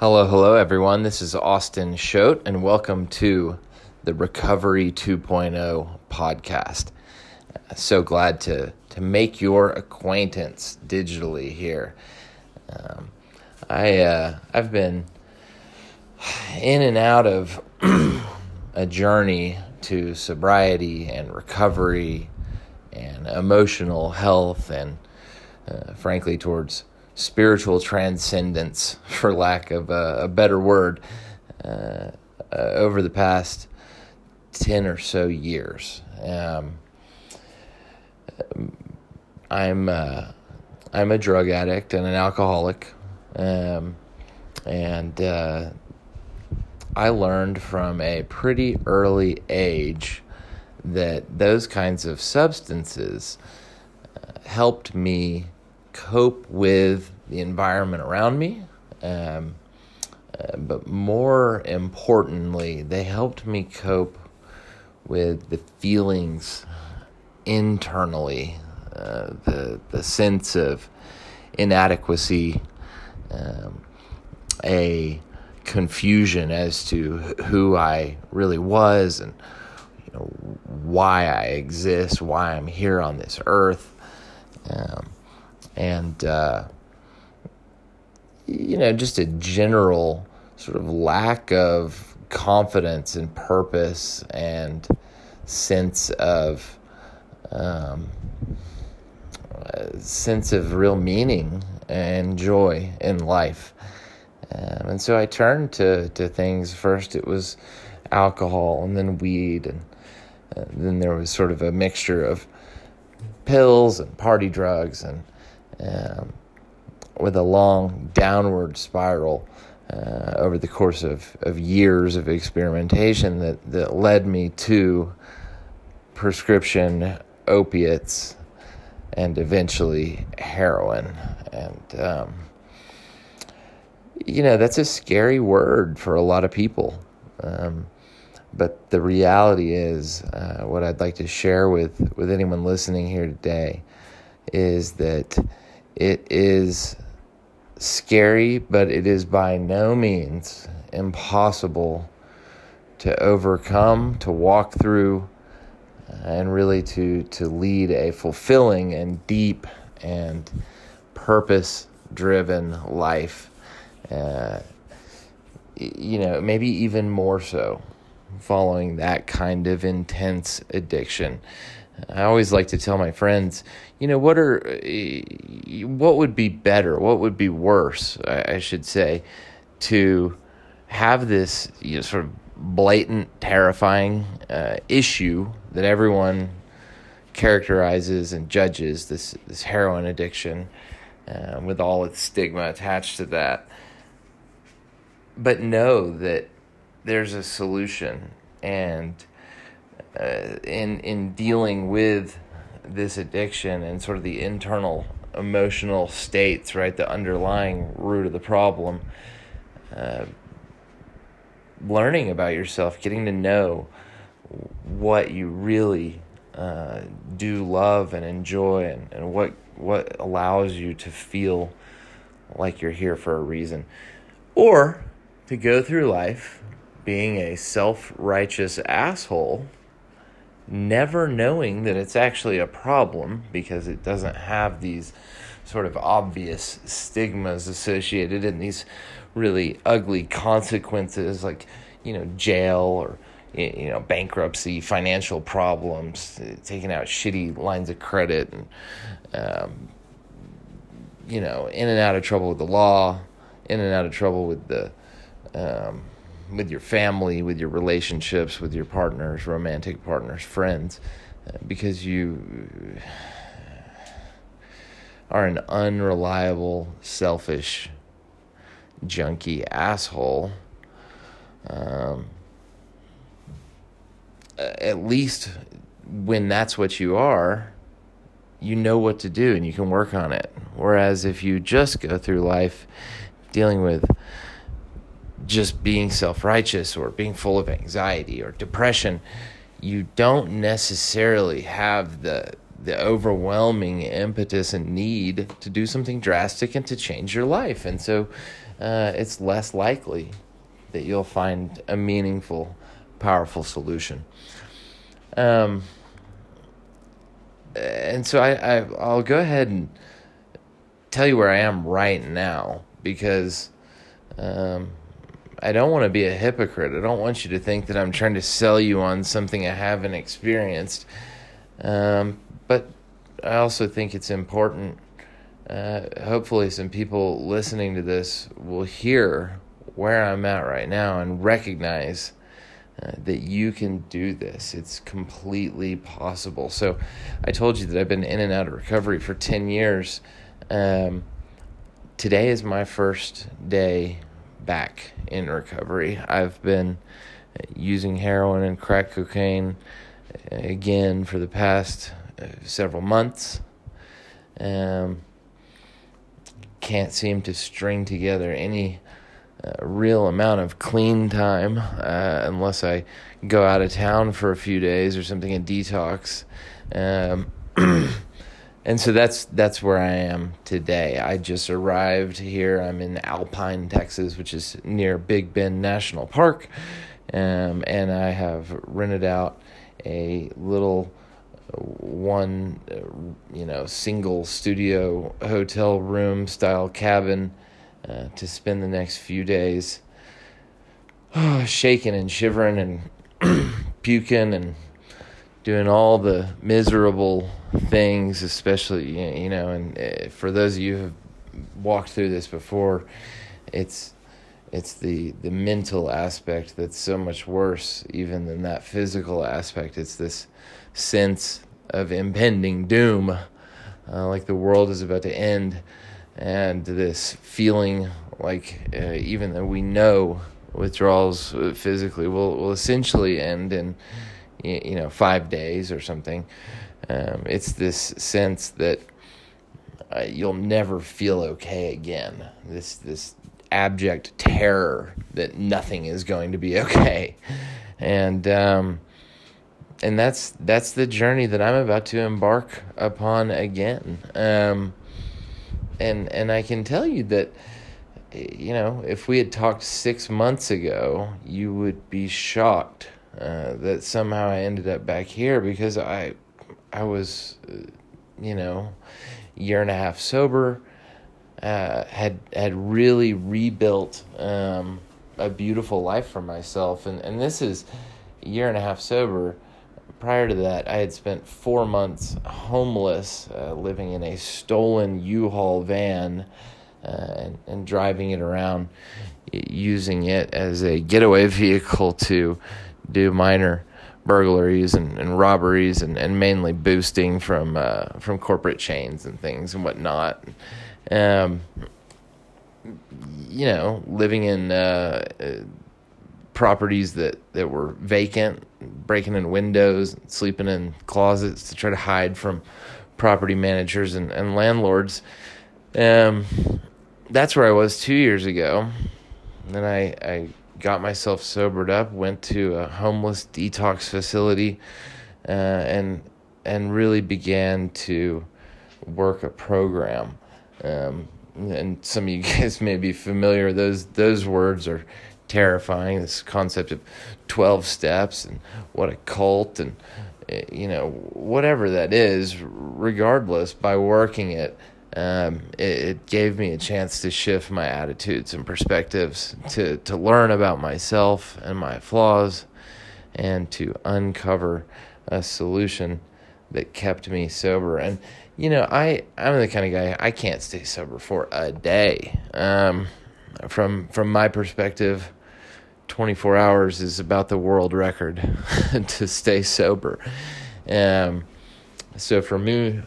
Hello, hello, everyone. This is Austin Schote, and welcome to the Recovery 2.0 podcast. Uh, so glad to, to make your acquaintance digitally here. Um, I, uh, I've been in and out of a journey to sobriety and recovery and emotional health and, uh, frankly, towards spiritual transcendence, for lack of a, a better word, uh, uh, over the past 10 or so years. Um, I'm, uh, I'm a drug addict and an alcoholic. Um, and uh, I learned from a pretty early age that those kinds of substances uh, helped me cope with the environment around me. Um, uh, but more importantly, they helped me cope with the feelings internally, uh, the the sense of inadequacy, um, a confusion as to who I really was and you know why I exist, why I'm here on this earth. Um, and uh, you know just a general sort of lack of confidence and purpose and sense of um, sense of real meaning and joy in life. Um, and so I turned to, to things. First, it was alcohol, and then weed, and uh, then there was sort of a mixture of pills and party drugs, and um, with a long downward spiral uh, over the course of, of years of experimentation that, that led me to prescription opiates and eventually heroin. And, um, you know, that's a scary word for a lot of people. Um, but the reality is, uh, what I'd like to share with, with anyone listening here today is that it is scary, but it is by no means impossible to overcome, to walk through, and really to, to lead a fulfilling and deep and purpose driven life. Uh, you know, maybe even more so following that kind of intense addiction. I always like to tell my friends, you know, what are what would be better, what would be worse, I, should say, to have this you know, sort of blatant, terrifying uh, issue that everyone characterizes and judges this this heroin addiction, uh, with all its stigma attached to that. But know that there's a solution and uh, in in dealing with this addiction and sort of the internal emotional states, right, the underlying root of the problem. Uh, learning about yourself, getting to know what you really uh, do love and enjoy, and, and what what allows you to feel like you're here for a reason, or to go through life being a self righteous asshole never knowing that it's actually a problem because it doesn't have these sort of obvious stigmas associated and these really ugly consequences like you know jail or you know bankruptcy financial problems taking out shitty lines of credit and um, you know in and out of trouble with the law in and out of trouble with the um, with your family, with your relationships, with your partners, romantic partners, friends, uh, because you are an unreliable, selfish, junky asshole. Um, at least when that's what you are, you know what to do and you can work on it. Whereas if you just go through life dealing with just being self righteous or being full of anxiety or depression, you don't necessarily have the the overwhelming impetus and need to do something drastic and to change your life. And so uh, it's less likely that you'll find a meaningful, powerful solution. Um, and so I, I I'll go ahead and tell you where I am right now because um, I don't want to be a hypocrite. I don't want you to think that I'm trying to sell you on something I haven't experienced. Um, but I also think it's important. Uh, hopefully, some people listening to this will hear where I'm at right now and recognize uh, that you can do this. It's completely possible. So, I told you that I've been in and out of recovery for 10 years. Um, today is my first day back in recovery. I've been using heroin and crack cocaine uh, again for the past uh, several months. Um, can't seem to string together any uh, real amount of clean time uh, unless I go out of town for a few days or something and detox. Um, and so that's that's where I am today. I just arrived here. I'm in Alpine, Texas, which is near Big Bend National Park, um, and I have rented out a little one, uh, you know, single studio hotel room style cabin uh, to spend the next few days, shaking and shivering and puking and doing all the miserable things, especially you know, and uh, for those of you who have walked through this before, it's it's the the mental aspect that's so much worse even than that physical aspect. It's this sense of impending doom, uh, like the world is about to end, and this feeling like uh, even though we know withdrawals uh, physically will will essentially end in you know five days or something. Um, it's this sense that uh, you'll never feel okay again. This this abject terror that nothing is going to be okay, and um, and that's that's the journey that I'm about to embark upon again. Um, and and I can tell you that you know if we had talked six months ago, you would be shocked uh, that somehow I ended up back here because I I was uh, you know year and a half sober. Uh, had had really rebuilt um, a beautiful life for myself, and and this is year and a half sober prior to that, I had spent four months homeless, uh, living in a stolen U-Haul van, uh, and, and driving it around, using it as a getaway vehicle to do minor burglaries and, and robberies, and, and mainly boosting from uh, from corporate chains and things and whatnot. Um, you know, living in uh, properties that, that were vacant, breaking in windows, sleeping in closets to try to hide from property managers and, and landlords. Um, that's where I was two years ago. Then I, I got myself sobered up, went to a homeless detox facility, uh, and and really began to work a program. Um, and some of you guys may be familiar. Those those words are terrifying. This concept of 12 steps and what a cult and, eh, you know, whatever that is, regardless, by working it, um, it, it, gave me a chance to shift my attitudes and perspectives, to, to learn about myself and my flaws, and to uncover a solution that kept me sober. And, you know, I, I'm the kind of guy, I can't stay sober for a day. Um, from from my perspective, 24 hours is about the world record to stay sober. Um, so for me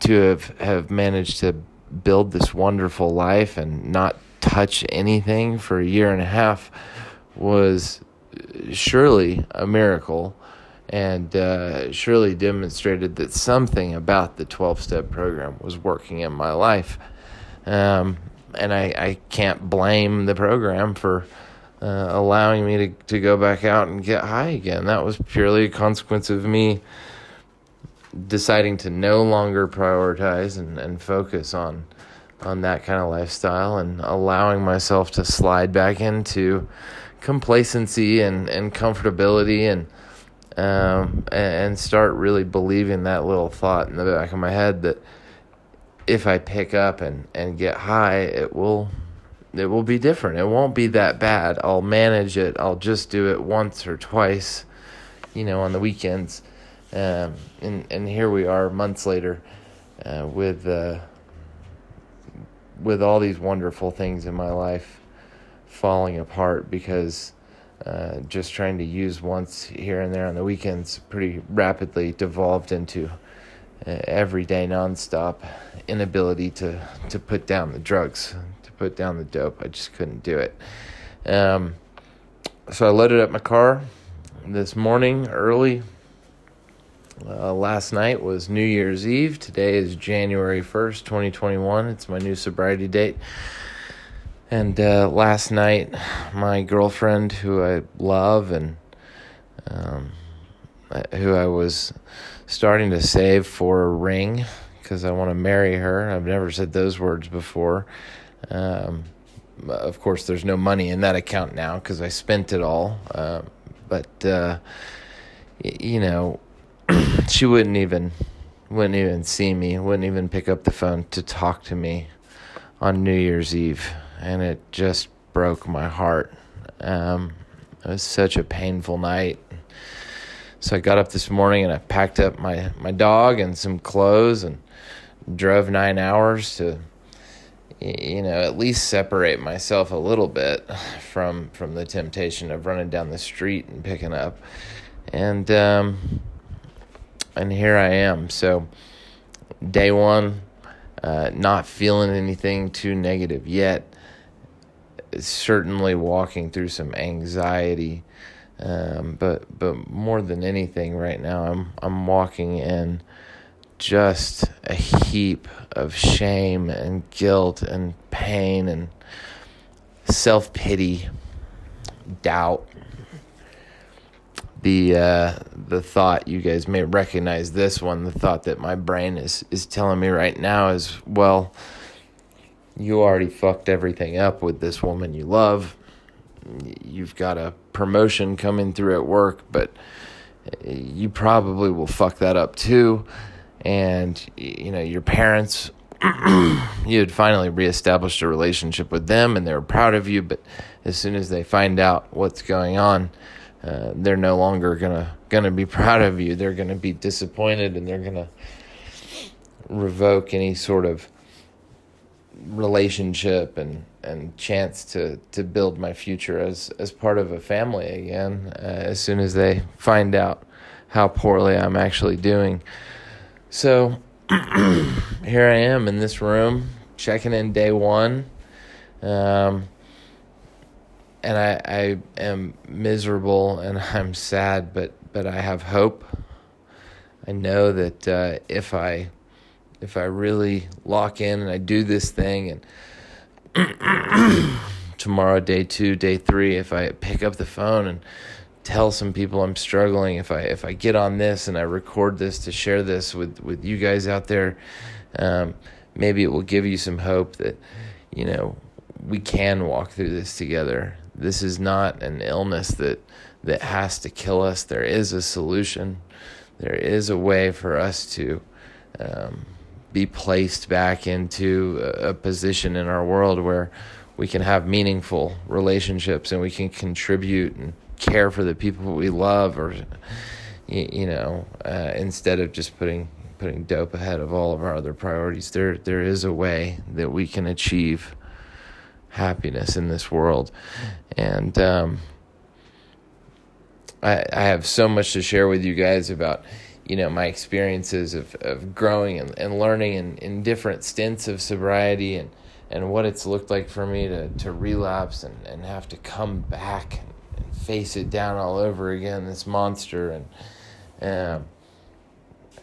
to have, have managed to build this wonderful life and not touch anything for a year and a half was surely a miracle and uh, surely demonstrated that something about the 12 step program was working in my life. Um, and I, I can't blame the program for uh, allowing me to, to go back out and get high again. That was purely a consequence of me deciding to no longer prioritize and, and focus on on that kind of lifestyle and allowing myself to slide back into complacency and, and comfortability and um, and start really believing that little thought in the back of my head that if I pick up and, and get high, it will it will be different. It won't be that bad. I'll manage it. I'll just do it once or twice, you know, on the weekends. Um, and and here we are months later, uh, with uh, with all these wonderful things in my life falling apart because uh, just trying to use once here and there on the weekends pretty rapidly devolved into uh, everyday nonstop inability to to put down the drugs, to put down the dope. I just couldn't do it. Um, so I loaded up my car this morning early. Uh, last night was New Year's Eve. Today is January 1st, 2021. It's my new sobriety date. And uh, last night, my girlfriend, who I love and um, who I was starting to save for a ring because I want to marry her. I've never said those words before. Um, of course, there's no money in that account now because I spent it all. Uh, but uh, y- you know, she wouldn't even wouldn't even see me. Wouldn't even pick up the phone to talk to me on New Year's Eve and it just broke my heart. Um, it was such a painful night. So I got up this morning and I packed up my, my dog and some clothes and drove nine hours to, you know, at least separate myself a little bit from from the temptation of running down the street and picking up, and um, and here I am. So day one, uh, not feeling anything too negative yet certainly walking through some anxiety. Um, but but more than anything, right now I'm I'm walking in just a heap of shame and guilt and pain and self pity, doubt. The uh, the thought you guys may recognize this one. The thought that my brain is is telling me right now is well you already fucked everything up with this woman you love. You've got a promotion coming through at work, but you probably will fuck that up too. And, you know, your parents, you had finally reestablished a relationship with them and they were proud of you, but as soon as they find out what's going on, uh, they're no longer gonna gonna be proud of you. They're gonna be disappointed, and they're gonna revoke any sort of relationship and and chance to to build my future as as part of a family again uh, as soon as they find out how poorly I'm actually doing. So here I am in this room checking in day 1 um, and I I am miserable and I'm sad but but I have hope. I know that uh, if I if I really lock in and I do this thing and tomorrow day 2 day 3 if I pick up the phone and tell some people I'm struggling if I if I get on this and I record this to share this with with you guys out there um, maybe it will give you some hope that you know we can walk through this together this is not an illness that that has to kill us. There is a solution. There is a way for us to um, be placed back into a, position in our world where we can have meaningful relationships and we can contribute and care for the people we love or you, you know uh, instead of just putting putting dope ahead of all of our other priorities. There there is a way that we can achieve happiness in this world. And um, I, I have so much to share with you guys about you know my experiences of, of growing and, and learning in, in different stints of sobriety and, and what it's looked like for me to, to relapse and, and have to come back and, and face it down all over again this monster. And um,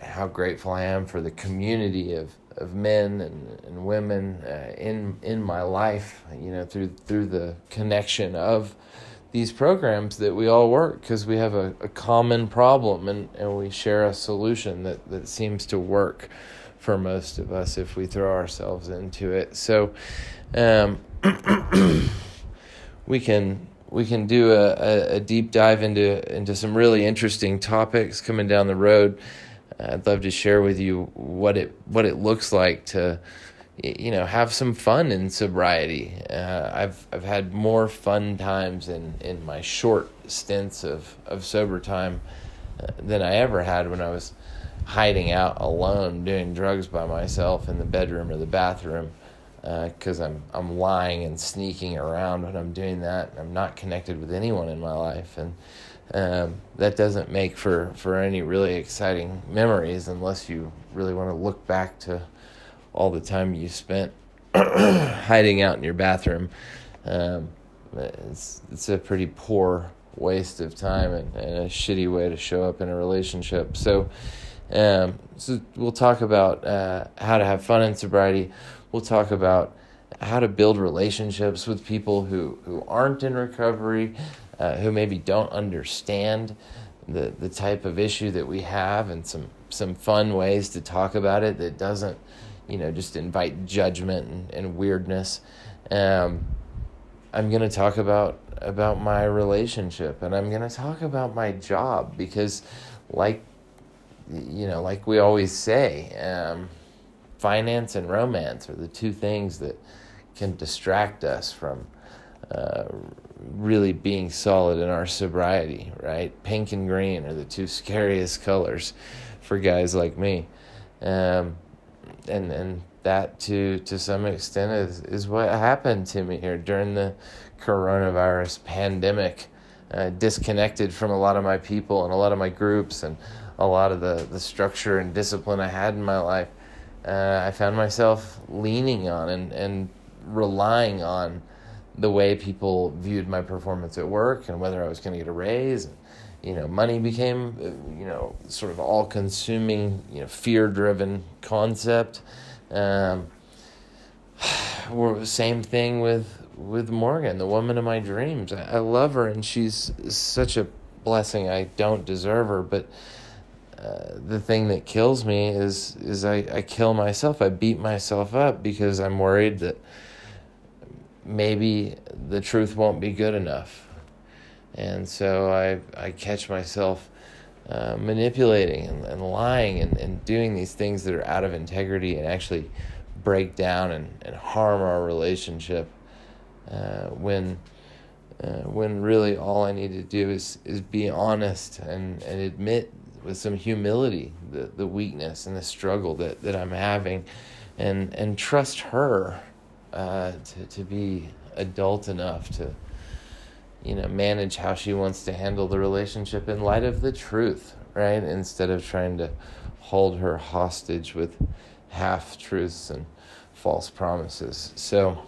how grateful I am for the community of, of men and, and women uh, in in my life you know through through the connection of these programs that we all work because we have a, a common problem and, and we share a solution that, that seems to work for most of us if we throw ourselves into it. So um, we can we can do a, a, deep dive into into some really interesting topics coming down the road. I'd love to share with you what it what it looks like to you know have some fun in sobriety. Uh, I've I've had more fun times in, in my short stints of, of sober time uh, than I ever had when I was hiding out alone doing drugs by myself in the bedroom or the bathroom because uh, I'm I'm lying and sneaking around when I'm doing that. I'm not connected with anyone in my life, and um, that doesn't make for, for any really exciting memories unless you really want to look back to all the time you spent hiding out in your bathroom. Um, it's it's a pretty poor waste of time and, and, a shitty way to show up in a relationship. So, um, so we'll talk about uh, how to have fun in sobriety. We'll talk about how to build relationships with people who, who aren't in recovery, uh, who maybe don't understand the the type of issue that we have, and some some fun ways to talk about it that doesn't, you know, just invite judgment and, and weirdness. Um, I'm gonna talk about about my relationship, and I'm gonna talk about my job because, like, you know, like we always say, um, finance and romance are the two things that can distract us from uh, really being solid in our sobriety, right? Pink and green are the two scariest colors for guys like me. Um, and and that to to some extent is, is what happened to me here during the coronavirus pandemic. Uh, disconnected from a lot of my people and a lot of my groups and a lot of the, the structure and discipline I had in my life. Uh, I found myself leaning on and, and relying on the way people viewed my performance at work and whether I was going to get a raise. And, you know, money became, uh, you know, sort of all consuming, you know, fear driven concept. Um, same thing with with Morgan, the woman of my dreams. I, I love her, and she's such a blessing. I don't deserve her, but uh, the thing that kills me is is I, I kill myself. I beat myself up because I'm worried that maybe the truth won't be good enough. And so I, I catch myself uh, manipulating and, and lying and, and doing these things that are out of integrity and actually break down and, and harm our relationship uh, when uh, when really all I need to do is, is be honest and, and admit with some humility the, the weakness and the struggle that, that I'm having and and trust her uh, to to be adult enough to you know manage how she wants to handle the relationship in light of the truth, right? Instead of trying to hold her hostage with half truths and false promises. So.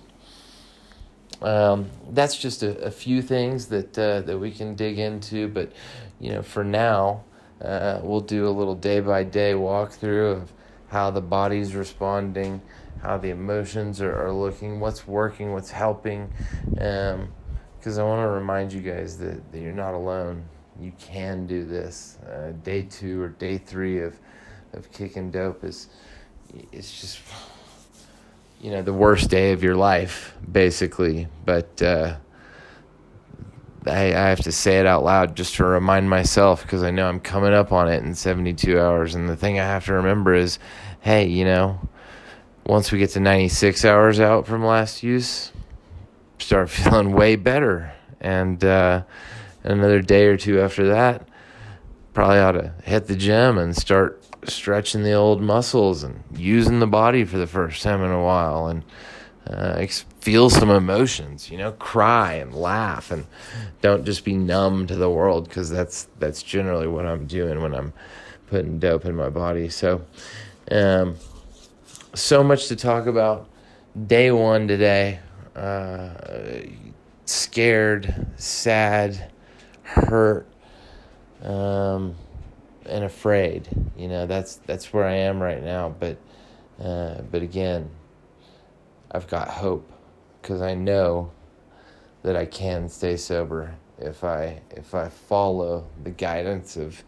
Um, that's just a, a, few things that uh, that we can dig into, but you know, for now, uh, we'll do a little day by day walkthrough of how the body's responding, how the emotions are, are looking, what's working, what's helping. Because um, I want to remind you guys that, that you're not alone. You can do this. Uh, day two or day three of, of kicking dope is it's just you know the worst day of your life basically but uh, I, I have to say it out loud just to remind myself because I know I'm coming up on it in 72 hours. And the thing I have to remember is hey, you know, once we get to 96 hours out from last use, start feeling way better. And uh, another day or two after that, probably ought to hit the gym and start stretching the old muscles and using the body for the first time in a while and uh, feel some emotions, you know, cry and laugh and don't just be numb to the world because that's that's generally what I'm doing when I'm putting dope in my body. So, um, so much to talk about. Day one today. Uh, scared, sad, hurt, um, and afraid. You know, that's that's where I am right now. But uh, but again, I've got hope because I know that I can stay sober if I if I follow the guidance of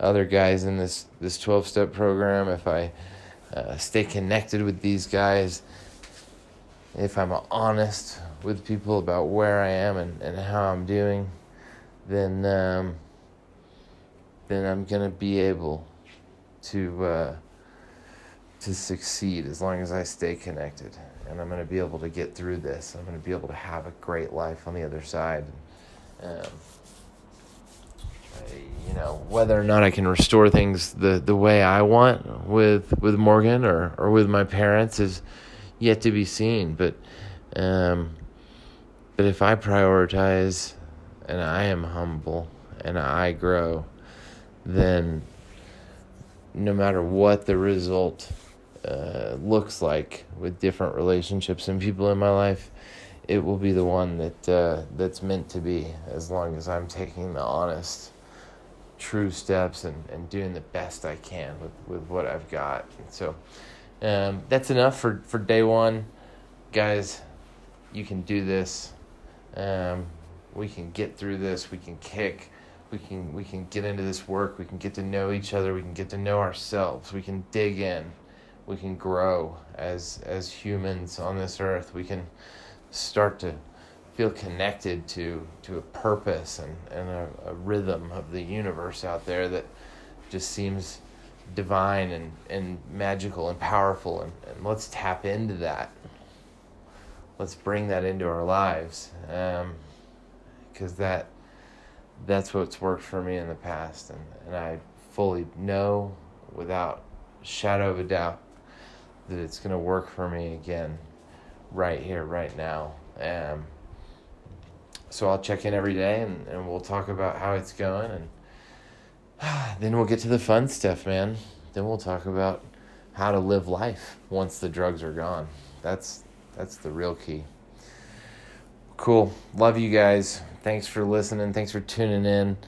other guys in this this 12 step program if I uh, stay connected with these guys, if I'm honest with people about where I am and, and how I'm doing, then um, then I'm gonna be able to uh, to succeed as long as I stay connected, and I'm gonna be able to get through this. I'm gonna be able to have a great life on the other side. Um, you know whether or not I can restore things the, the way I want with with Morgan or, or with my parents is yet to be seen. But um, but if I prioritize and I am humble and I grow, then no matter what the result uh, looks like with different relationships and people in my life, it will be the one that uh, that's meant to be as long as I'm taking the honest true steps and, and doing the best I can with, with what I've got. So um, that's enough for, for day one. Guys, you can do this. Um, we can get through this. We can kick. We can we can get into this work. We can get to know each other. We can get to know ourselves. We can dig in. We can grow as as humans on this earth. We can start to feel connected to to a purpose and, and a, a rhythm of the universe out there that just seems divine and, and magical and powerful. And, and let's tap into that. Let's bring that into our lives because um, that that's what's worked for me in the past. And, and i fully know without shadow of a doubt that it's going to work for me again right here right now. Um, so I'll check in every day and, and we'll talk about how it's going and then we'll get to the fun stuff, man. Then we'll talk about how to live life once the drugs are gone. That's that's the real key. Cool. Love you guys. Thanks for listening. Thanks for tuning in.